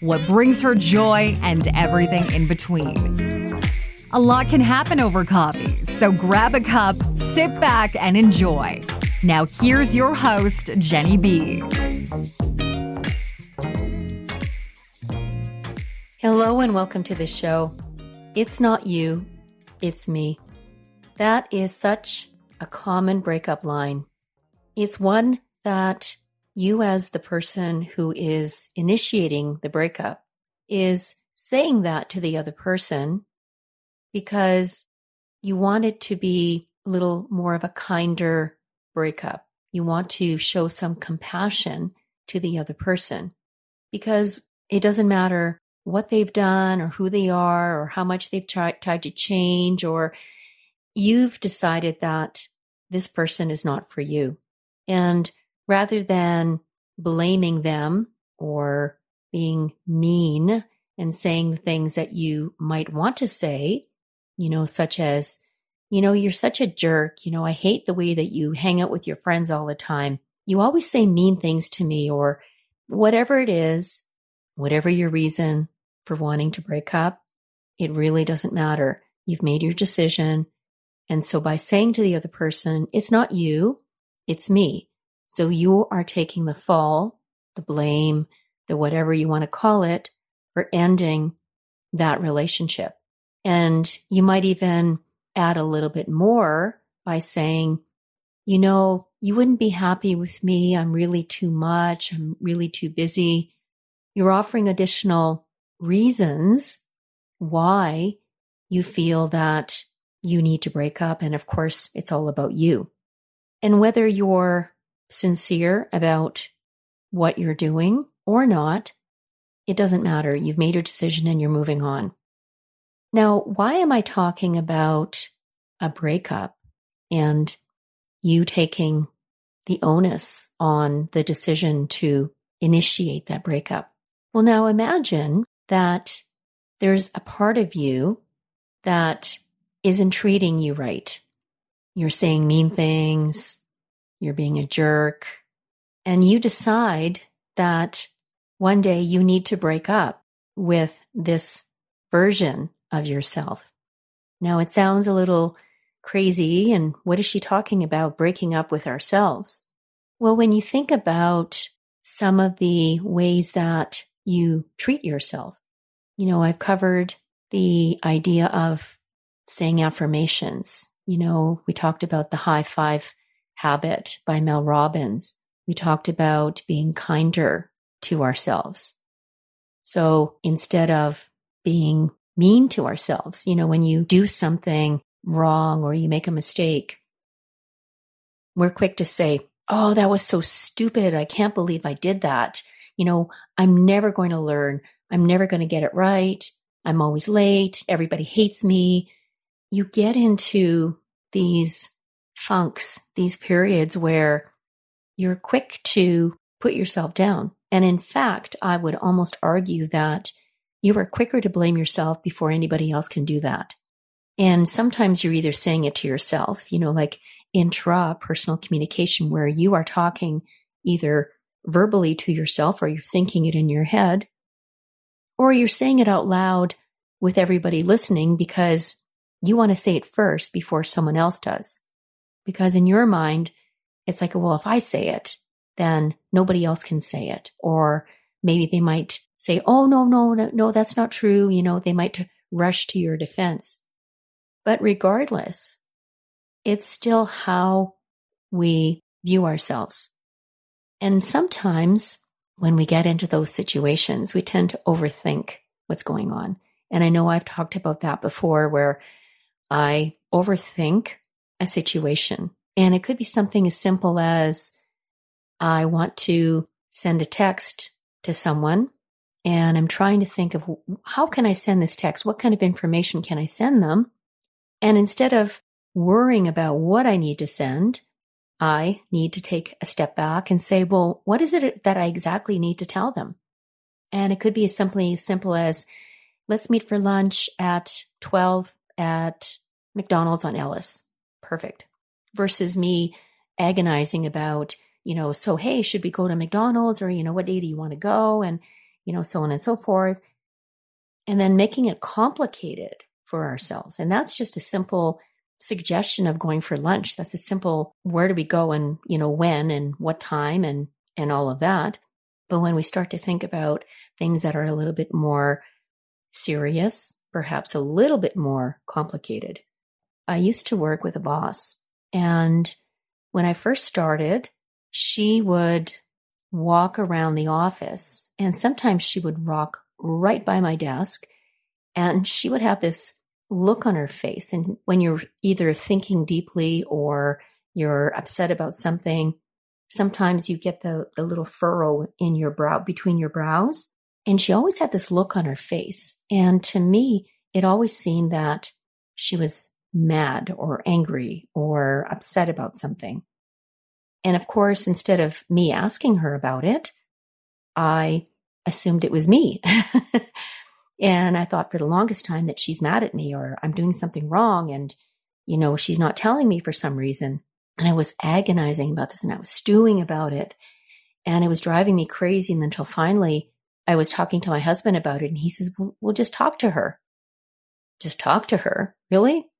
what brings her joy, and everything in between. A lot can happen over coffee, so grab a cup, sit back, and enjoy. Now, here's your host, Genny B. Hello, and welcome to the show. It's not you, it's me. That is such a common breakup line. It's one that you, as the person who is initiating the breakup, is saying that to the other person because you want it to be a little more of a kinder breakup. You want to show some compassion to the other person because it doesn't matter what they've done or who they are or how much they've tried, tried to change or you've decided that this person is not for you. And rather than blaming them or being mean and saying the things that you might want to say, you know, such as, you know, you're such a jerk. You know, I hate the way that you hang out with your friends all the time. You always say mean things to me, or whatever it is, whatever your reason for wanting to break up, it really doesn't matter. You've made your decision. And so by saying to the other person, it's not you, it's me. So you are taking the fall, the blame, the whatever you want to call it for ending that relationship. And you might even add a little bit more by saying, you know, you wouldn't be happy with me. I'm really too much. I'm really too busy. You're offering additional reasons why you feel that you need to break up. And of course, it's all about you. And whether you're sincere about what you're doing or not, it doesn't matter. You've made your decision and you're moving on. Now, why am I talking about a breakup and you taking the onus on the decision to initiate that breakup? Well, now imagine that there's a part of you that isn't treating you right. You're saying mean things you're being a jerk, and you decide that one day you need to break up with this version of yourself. Now, it sounds a little crazy, and what is she talking about breaking up with ourselves? Well, when you think about some of the ways that you treat yourself, you know, I've covered the idea of saying affirmations. You know, we talked about the high five Habit by Mel Robbins, we talked about being kinder to ourselves. So instead of being mean to ourselves, you know, when you do something wrong or you make a mistake, we're quick to say, Oh, that was so stupid. I can't believe I did that. You know, I'm never going to learn. I'm never going to get it right. I'm always late. Everybody hates me. You get into these funks, these periods where you're quick to put yourself down. And in fact, I would almost argue that you are quicker to blame yourself before anybody else can do that. And sometimes you're either saying it to yourself, you know, like intra personal communication, where you are talking either verbally to yourself or you're thinking it in your head, or you're saying it out loud with everybody listening because you want to say it first before someone else does. Because in your mind, it's like, well, if I say it, then nobody else can say it. Or maybe they might say, oh, no, no, no, no, that's not true. You know, they might rush to your defense. But regardless, it's still how we view ourselves. And sometimes when we get into those situations, we tend to overthink what's going on. And I know I've talked about that before where I overthink a situation. And it could be something as simple as I want to send a text to someone and I'm trying to think of how can I send this text? What kind of information can I send them? And instead of worrying about what I need to send, I need to take a step back and say, well, what is it that I exactly need to tell them? And it could be as simply as simple as, let's meet for lunch at 12 at McDonald's on Ellice. Perfect. Versus me agonizing about, you know, so hey, should we go to McDonald's or, you know, what day do you want to go? And, you know, so on and so forth. And then making it complicated for ourselves. And that's just a simple suggestion of going for lunch. That's a simple where do we go and, you know, when and what time and and all of that. But when we start to think about things that are a little bit more serious, perhaps a little bit more complicated. I used to work with a boss and when I first started, she would walk around the office and sometimes she would walk right by my desk and she would have this look on her face. And when you're either thinking deeply or you're upset about something, sometimes you get the, the little furrow in your brow, between your brows. And she always had this look on her face. And to me, it always seemed that she was mad or angry or upset about something. And of course, instead of me asking her about it, I assumed it was me. And I thought for the longest time that she's mad at me or I'm doing something wrong and, you know, she's not telling me for some reason. And I was agonizing about this and I was stewing about it. And it was driving me crazy. And until finally I was talking to my husband about it and he says, well, we'll just talk to her. Just talk to her. Really?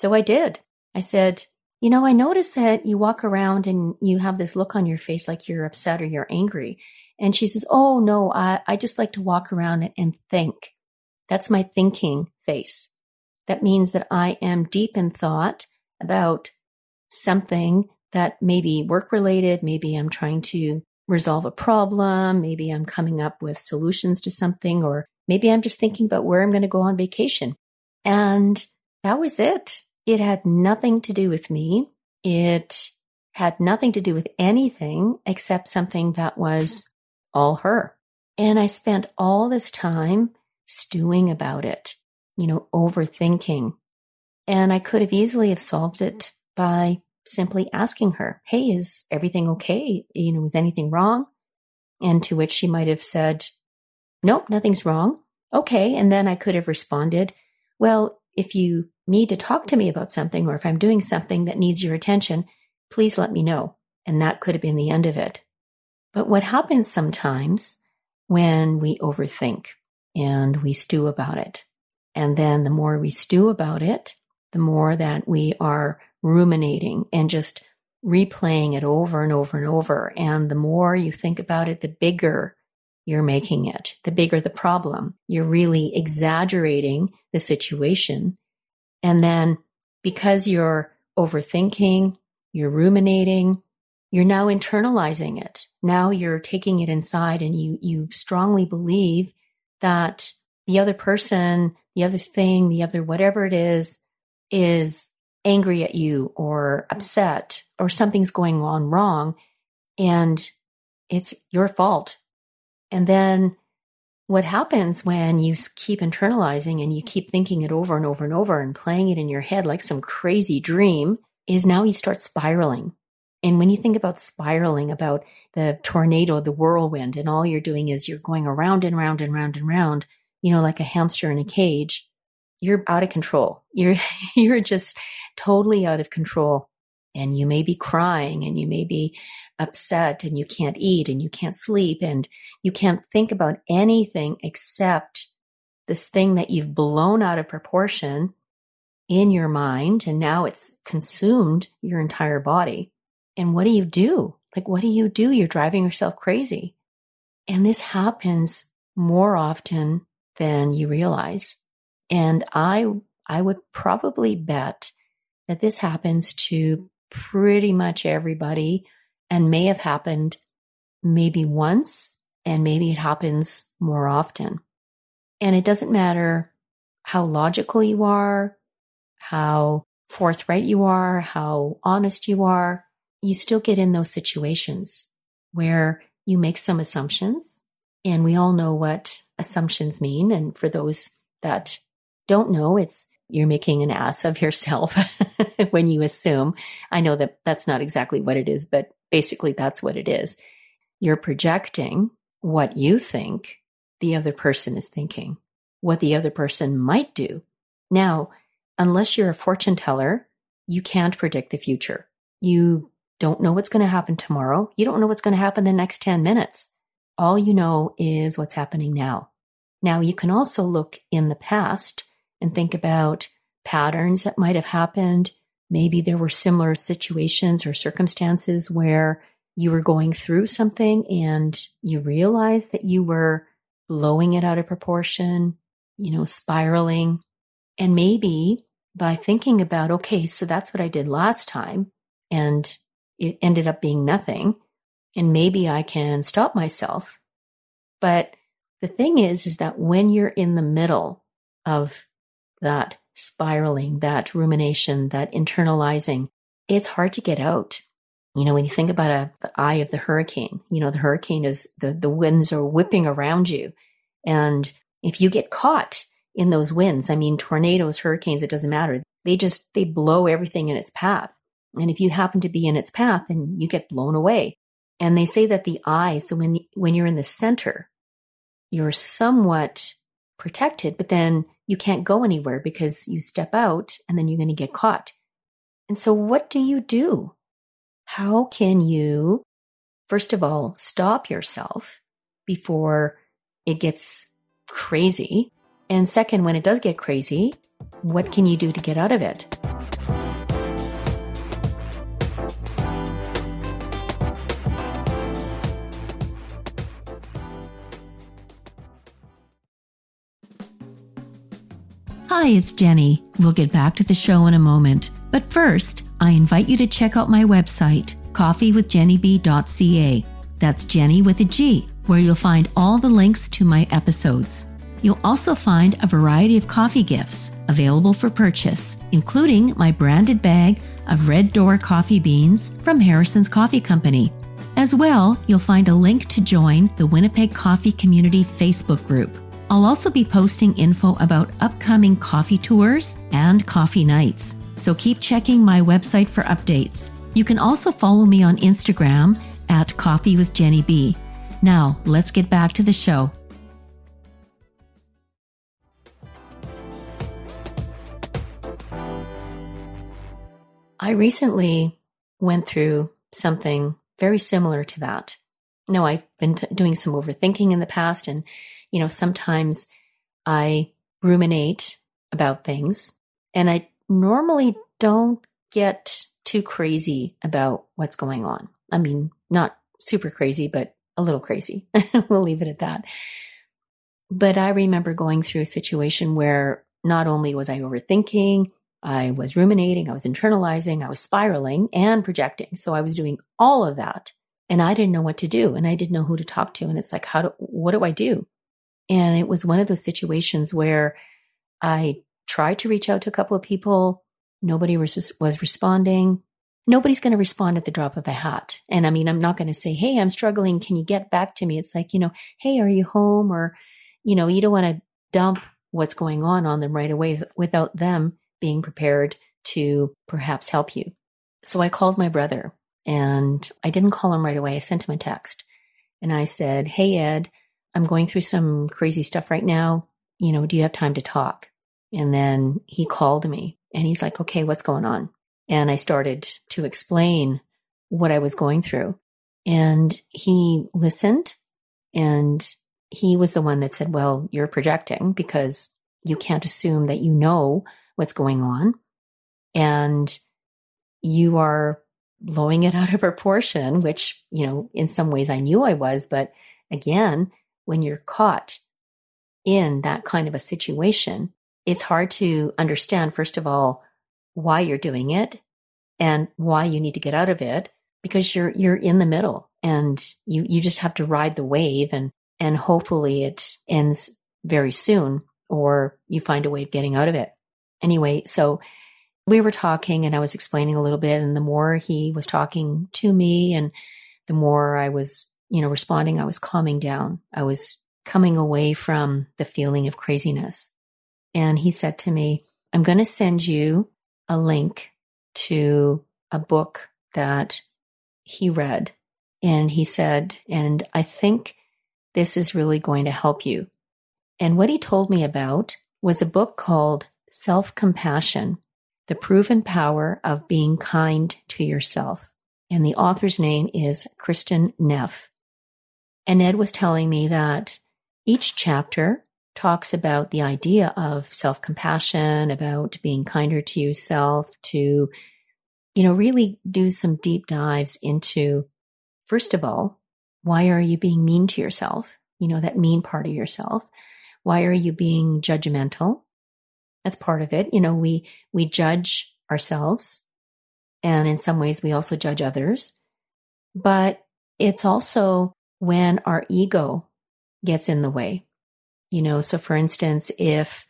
So I did. I said, you know, I noticed that you walk around and you have this look on your face like you're upset or you're angry. And she says, Oh, no, I, I just like to walk around and think. That's my thinking face. That means that I am deep in thought about something that may be work related. Maybe I'm trying to resolve a problem. Maybe I'm coming up with solutions to something, or maybe I'm just thinking about where I'm going to go on vacation. And that was it. It had nothing to do with me. It had nothing to do with anything except something that was all her. And I spent all this time stewing about it, you know, overthinking. And I could have easily have solved it by simply asking her, Hey, is everything okay? You know, is anything wrong? And to which she might have said, Nope, nothing's wrong. Okay. And then I could have responded, Well, if you need to talk to me about something or if I'm doing something that needs your attention, please let me know. And that could have been the end of it. But what happens sometimes when we overthink and we stew about it, and then the more we stew about it, the more that we are ruminating and just replaying it over and over and over. And the more you think about it, the bigger you're making it, the bigger the problem. You're really exaggerating the situation. And then because you're overthinking, you're ruminating, you're now internalizing it. Now you're taking it inside and you, you strongly believe that the other person, the other thing, the other whatever it is, is angry at you or upset or something's going on wrong and it's your fault. And then what happens when you keep internalizing and you keep thinking it over and over and over and playing it in your head like some crazy dream is now you start spiraling and when you think about spiraling, about the tornado, the whirlwind, and all you're doing is you're going around and round and round and round, you know, like a hamster in a cage, you're out of control. You're, you're just totally out of control. And you may be crying and you may be upset and you can't eat and you can't sleep and you can't think about anything except this thing that you've blown out of proportion in your mind. And now it's consumed your entire body. And what do you do? Like, what do you do? You're driving yourself crazy. And this happens more often than you realize. And I, I would probably bet that this happens to pretty much everybody and may have happened maybe once and maybe it happens more often. And it doesn't matter how logical you are, how forthright you are, how honest you are, you still get in those situations where you make some assumptions. And we all know what assumptions mean. And for those that don't know, it's you're making an ass of yourself when you assume. I know that that's not exactly what it is, but basically that's what it is. You're projecting what you think the other person is thinking, what the other person might do. Now, unless you're a fortune teller, you can't predict the future. You don't know what's going to happen tomorrow. You don't know what's going to happen the next 10 minutes. All you know is what's happening now. Now, you can also look in the past and think about patterns that might have happened. Maybe there were similar situations or circumstances where you were going through something and you realized that you were blowing it out of proportion, you know, spiraling. And maybe by thinking about, okay, so that's what I did last time and it ended up being nothing. And maybe I can stop myself. But the thing is, is that when you're in the middle of that spiraling, that rumination, that internalizing, it's hard to get out. You know, when you think about a, the eye of the hurricane, you know, the hurricane is the, the winds are whipping around you. And if you get caught in those winds, I mean, tornadoes, hurricanes, it doesn't matter. They just, they blow everything in its path. And if you happen to be in its path, and you get blown away. And they say that the eye, so when, when you're in the center, you're somewhat protected, but then you can't go anywhere because you step out and then you're going to get caught. And so, what do you do? How can you, first of all, stop yourself before it gets crazy? And second, when it does get crazy, what can you do to get out of it? Hi, it's Genny. We'll get back to the show in a moment. But first, I invite you to check out my website, coffeewithgennyb.ca. That's Genny with a G, where you'll find all the links to my episodes. You'll also find a variety of coffee gifts available for purchase, including my branded bag of Red Door coffee beans from Harrison's Coffee Company. As well, you'll find a link to join the Winnipeg Coffee Community Facebook group. I'll also be posting info about upcoming coffee tours and coffee nights, so keep checking my website for updates. You can also follow me on Instagram at Coffee with Genny B. Now, let's get back to the show. I recently went through something very similar to that. No, I've been t- doing some overthinking in the past and you know, sometimes I ruminate about things and I normally don't get too crazy about what's going on. I mean, not super crazy, but a little crazy. we'll leave it at that. But I remember going through a situation where not only was I overthinking, I was ruminating, I was internalizing, I was spiraling and projecting. So I was doing all of that and I didn't know what to do and I didn't know who to talk to. And it's like, how do, what do I do? And it was one of those situations where I tried to reach out to a couple of people. Nobody was, was responding. Nobody's going to respond at the drop of a hat. And I mean, I'm not going to say, Hey, I'm struggling. Can you get back to me? It's like, you know, Hey, are you home? Or, you know, you don't want to dump what's going on on them right away without them being prepared to perhaps help you. So I called my brother and I didn't call him right away. I sent him a text and I said, Hey, Ed, I'm going through some crazy stuff right now. You know, do you have time to talk? And then he called me and he's like, okay, what's going on? And I started to explain what I was going through. And he listened and he was the one that said, well, you're projecting because you can't assume that you know what's going on. And you are blowing it out of proportion, which, you know, in some ways I knew I was, but again, when you're caught in that kind of a situation, it's hard to understand, first of all, why you're doing it and why you need to get out of it because you're you're in the middle and you you just have to ride the wave and and hopefully it ends very soon or you find a way of getting out of it. Anyway, so we were talking and I was explaining a little bit and the more he was talking to me and the more I was, you know, responding, I was calming down. I was coming away from the feeling of craziness. And he said to me, I'm going to send you a link to a book that he read. And he said, and I think this is really going to help you. And what he told me about was a book called Self Compassion The Proven Power of Being Kind to Yourself. And the author's name is Kristin Neff. And Ed was telling me that each chapter talks about the idea of self compassion, about being kinder to yourself, to, you know, really do some deep dives into, first of all, why are you being mean to yourself? You know, that mean part of yourself. Why are you being judgmental? That's part of it. You know, we, we judge ourselves and in some ways we also judge others, but it's also when our ego gets in the way. You know, so for instance, if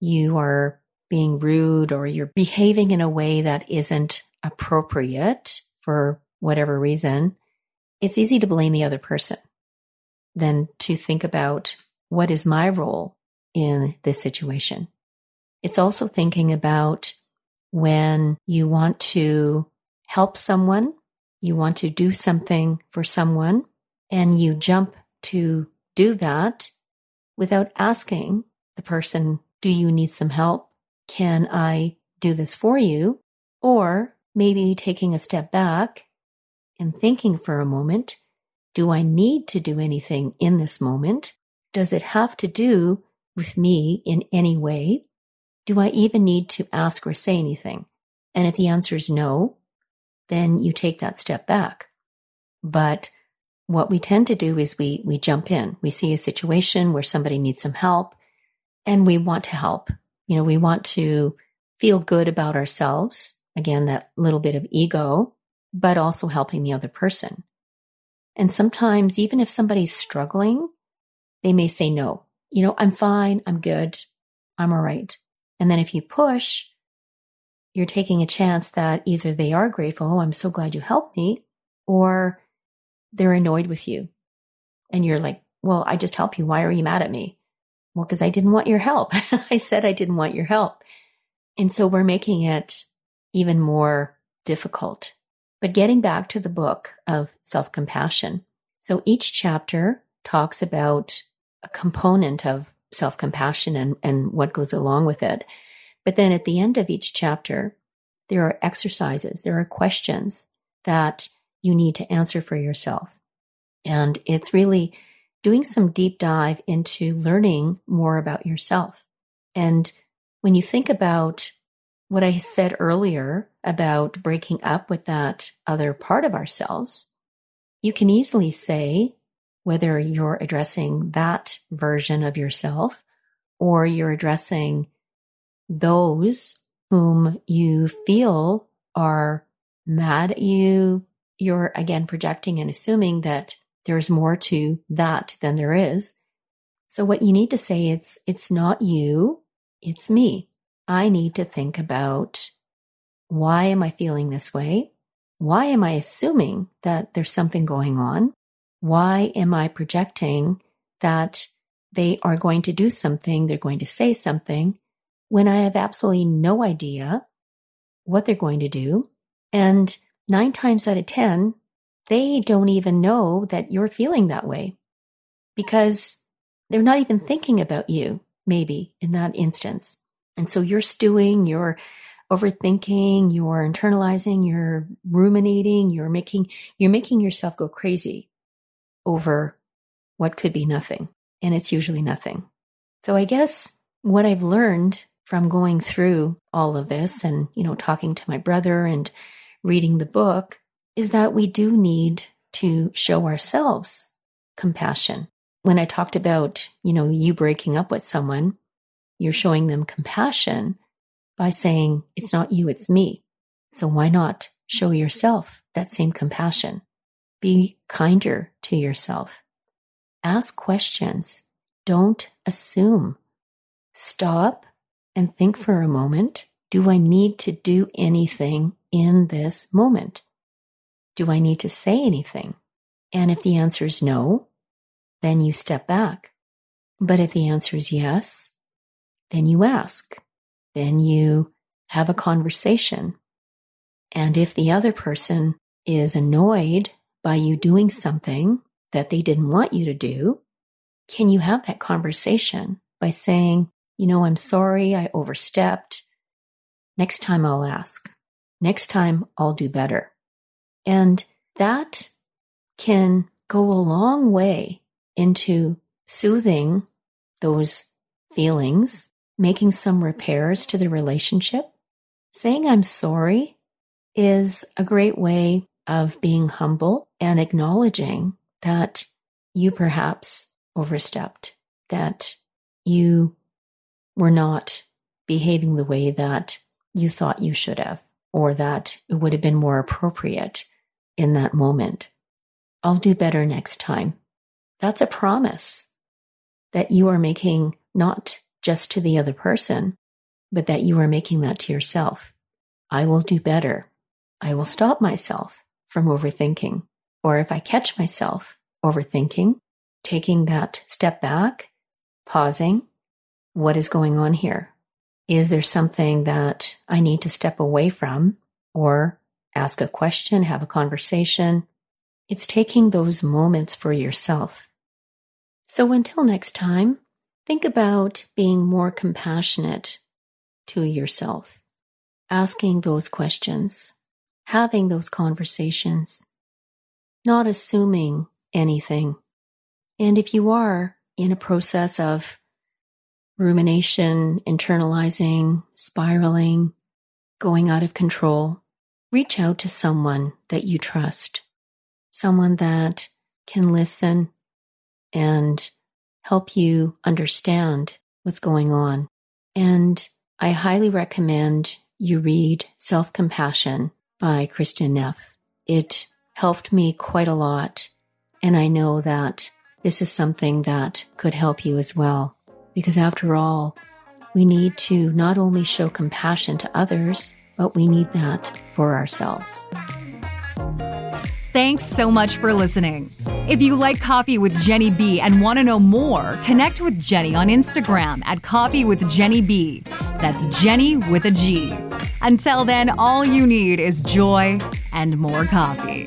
you are being rude or you're behaving in a way that isn't appropriate for whatever reason, it's easy to blame the other person than to think about what is my role in this situation. It's also thinking about when you want to help someone, you want to do something for someone, and you jump to do that without asking the person, Do you need some help? Can I do this for you? Or maybe taking a step back and thinking for a moment, Do I need to do anything in this moment? Does it have to do with me in any way? Do I even need to ask or say anything? And if the answer is no, then you take that step back. But what we tend to do is we we jump in. We see a situation where somebody needs some help and we want to help. You know, we want to feel good about ourselves. Again, that little bit of ego, but also helping the other person. And sometimes even if somebody's struggling, they may say no. You know, I'm fine, I'm good, I'm all right. And then if you push, you're taking a chance that either they are grateful, oh, I'm so glad you helped me, or they're annoyed with you. And you're like, well, I just helped you. Why are you mad at me? Well, because I didn't want your help. I said I didn't want your help. And so we're making it even more difficult. But getting back to the book of self compassion. So each chapter talks about a component of self compassion and, and what goes along with it. But then at the end of each chapter, there are exercises, there are questions that you need to answer for yourself. And it's really doing some deep dive into learning more about yourself. And when you think about what I said earlier about breaking up with that other part of ourselves, you can easily say whether you're addressing that version of yourself or you're addressing those whom you feel are mad at you, you're again projecting and assuming that there's more to that than there is. So what you need to say it's it's not you, it's me. I need to think about why am I feeling this way? Why am I assuming that there's something going on? Why am I projecting that they are going to do something, they're going to say something when I have absolutely no idea what they're going to do? And nine times out of 10, they don't even know that you're feeling that way because they're not even thinking about you, maybe in that instance. And so you're stewing, you're overthinking, you're internalizing, you're ruminating, you're making, you're making yourself go crazy over what could be nothing. And it's usually nothing. So I guess what I've learned from going through all of this and, you know, talking to my brother and reading the book is that we do need to show ourselves compassion. when I talked about, you know, you breaking up with someone, you're showing them compassion by saying, it's not you, it's me. So why not show yourself that same compassion? Be kinder to yourself. Ask questions. Don't assume. Stop and think for a moment. Do I need to do anything in this moment? Do I need to say anything? And if the answer is no, then you step back. But if the answer is yes, then you ask. Then you have a conversation. And if the other person is annoyed by you doing something that they didn't want you to do, can you have that conversation by saying, you know, I'm sorry, I overstepped. Next time I'll ask. Next time I'll do better. And that can go a long way into soothing those feelings, making some repairs to the relationship. Saying I'm sorry is a great way of being humble and acknowledging that you perhaps overstepped, that you were not behaving the way that you thought you should have, or that it would have been more appropriate in that moment. I'll do better next time. That's a promise that you are making not just to the other person, but that you are making that to yourself. I will do better. I will stop myself from overthinking. Or if I catch myself overthinking, taking that step back, pausing, what is going on here? Is there something that I need to step away from or ask a question, have a conversation? It's taking those moments for yourself. So until next time, think about being more compassionate to yourself, asking those questions, having those conversations, not assuming anything. And if you are in a process of rumination, internalizing, spiraling, going out of control, reach out to someone that you trust, someone that can listen and help you understand what's going on. And I highly recommend you read Self Compassion by Kristin Neff. It helped me quite a lot. And I know that this is something that could help you as well. Because after all, we need to not only show compassion to others, but we need that for ourselves. Thanks so much for listening. If you like Coffee with Genny B and want to know more, connect with Genny on Instagram at Coffee with Genny B. That's Genny with a G. Until then, all you need is joy and more coffee.